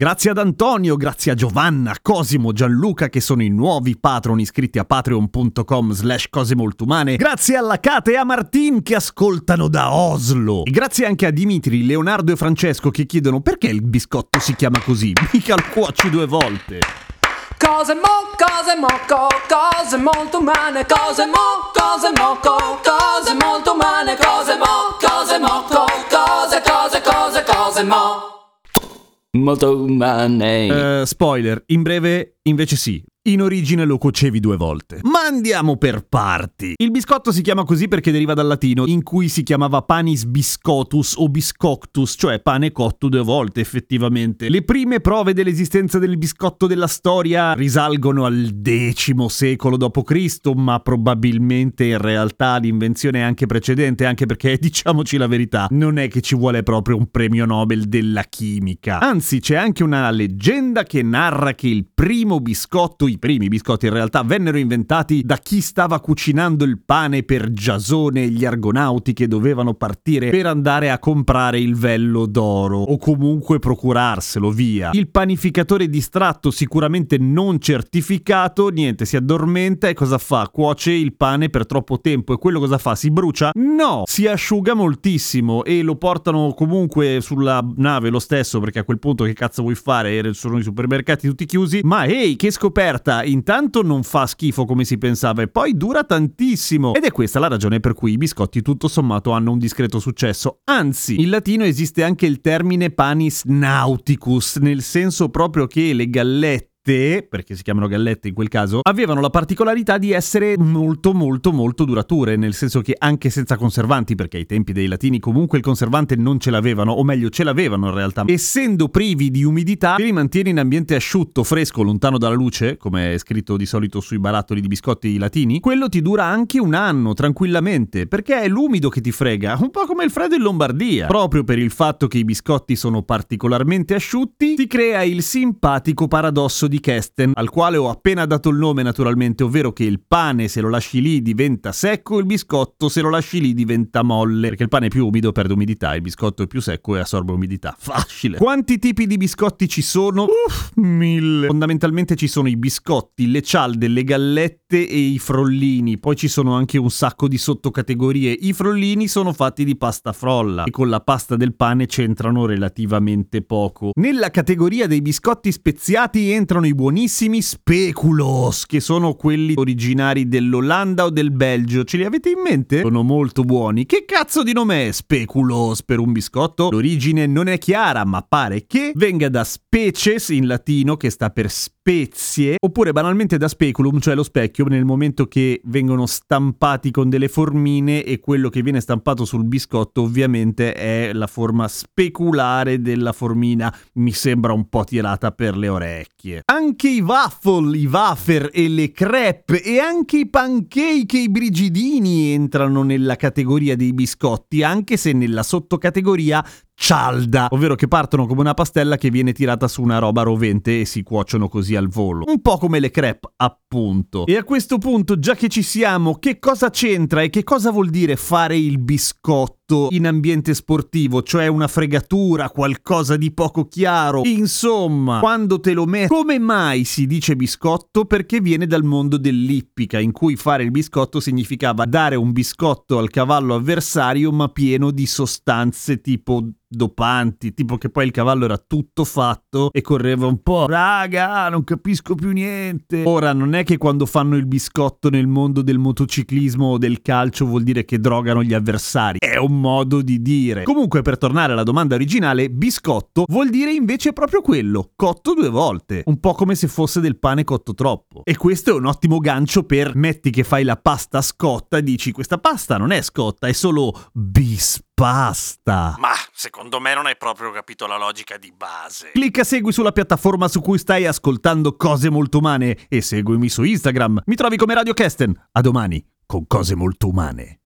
Grazie ad Antonio, grazie a Giovanna, Cosimo, Gianluca che sono i nuovi patron iscritti a patreon.com slash cose molto umane, grazie alla Kate e a Martin che ascoltano da Oslo e grazie anche a Dimitri, Leonardo e Francesco che chiedono perché il biscotto si chiama così, mica lo cuoci due volte. Cose mo, cose mo, co, cose molto umane, cose mo, cose mo, co, cose molto umane, cose mo, cose mo, co, cose, cose, cose, cose mo. Molto umane. Eh, spoiler, in breve invece sì, in origine lo cuocevi due volte. Ma andiamo per parti. Il biscotto si chiama così perché deriva dal latino, in cui si chiamava panis biscotus o biscoctus, cioè pane cotto due volte effettivamente. Le prime prove dell'esistenza del biscotto della storia risalgono al X secolo d.C., ma probabilmente in realtà l'invenzione è anche precedente, anche perché diciamoci la verità, non è che ci vuole proprio un premio Nobel della chimica. Anzi, c'è anche una leggenda che narra che il primo biscotto, i primi biscotti in realtà vennero inventati da chi stava cucinando il pane per Giasone e gli argonauti che dovevano partire per andare a comprare il vello d'oro o comunque procurarselo via. Il panificatore distratto, sicuramente non certificato, niente, si addormenta e cosa fa? Cuoce il pane per troppo tempo e quello cosa fa? Si brucia? No, si asciuga moltissimo e lo portano comunque sulla nave lo stesso perché a quel punto che cazzo vuoi fare? Sono i supermercati tutti chiusi, ma ehi, che scoperta! Intanto non fa schifo come si pensava e poi dura tantissimo. Ed è questa la ragione per cui i biscotti tutto sommato hanno un discreto successo. Anzi, in latino esiste anche il termine panis nauticus, nel senso proprio che le gallette perché si chiamano gallette in quel caso, avevano la particolarità di essere molto molto molto durature, nel senso che anche senza conservanti, perché ai tempi dei latini comunque il conservante non ce l'avevano, o meglio ce l'avevano in realtà, essendo privi di umidità, li mantieni in ambiente asciutto, fresco, lontano dalla luce, come è scritto di solito sui barattoli di biscotti latini, quello ti dura anche un anno tranquillamente, perché è l'umido che ti frega, un po' come il freddo in Lombardia. Proprio per il fatto che i biscotti sono particolarmente asciutti, ti crea il simpatico paradosso di Kesten, al quale ho appena dato il nome naturalmente, ovvero che il pane se lo lasci lì diventa secco, il biscotto se lo lasci lì diventa molle, perché il pane è più umido perde umidità, il biscotto è più secco e assorbe umidità. Facile. Quanti tipi di biscotti ci sono? Uff, mille. Fondamentalmente ci sono i biscotti, le cialde, le gallette e i frollini, poi ci sono anche un sacco di sottocategorie. I frollini sono fatti di pasta frolla e con la pasta del pane c'entrano relativamente poco. Nella categoria dei biscotti speziati entrano i buonissimi speculos, che sono quelli originari dell'Olanda o del Belgio. Ce li avete in mente? Sono molto buoni. Che cazzo di nome è speculos per un biscotto? L'origine non è chiara, ma pare che venga da species in latino, che sta per spezie, oppure banalmente da speculum, cioè lo specchio, nel momento che vengono stampati con delle formine e quello che viene stampato sul biscotto ovviamente è la forma speculare della formina. Mi sembra un po' tirata per le orecchie. Anche i waffle, i wafer e le crepe e anche i pancake e i brigidini entrano nella categoria dei biscotti, anche se nella sottocategoria cialda, ovvero che partono come una pastella che viene tirata su una roba rovente e si cuociono così al volo. Un po' come le crepe, appunto. E a questo punto, già che ci siamo, che cosa c'entra e che cosa vuol dire fare il biscotto in ambiente sportivo, cioè una fregatura, qualcosa di poco chiaro? Insomma, quando te lo metti, come mai si dice biscotto? Perché viene dal mondo dell'ippica, in cui fare il biscotto significava dare un biscotto al cavallo avversario, ma pieno di sostanze tipo dopanti, tipo che poi il cavallo era tutto fatto e correva un po'. Raga, non capisco più niente. Ora, non è che quando fanno il biscotto nel mondo del motociclismo o del calcio vuol dire che drogano gli avversari. È un modo di dire. Comunque, per tornare alla domanda originale, biscotto vuol dire invece proprio quello, cotto due volte. Un po' come se fosse del pane cotto troppo. E questo è un ottimo gancio per metti che fai la pasta scotta, dici questa pasta non è scotta, è solo bispasta. Ma secondo me non hai proprio capito la logica di base. Clicca segui sulla piattaforma su cui stai ascoltando cose molto umane e seguimi su Instagram. Mi trovi come Radio Kesten. A domani con cose molto umane.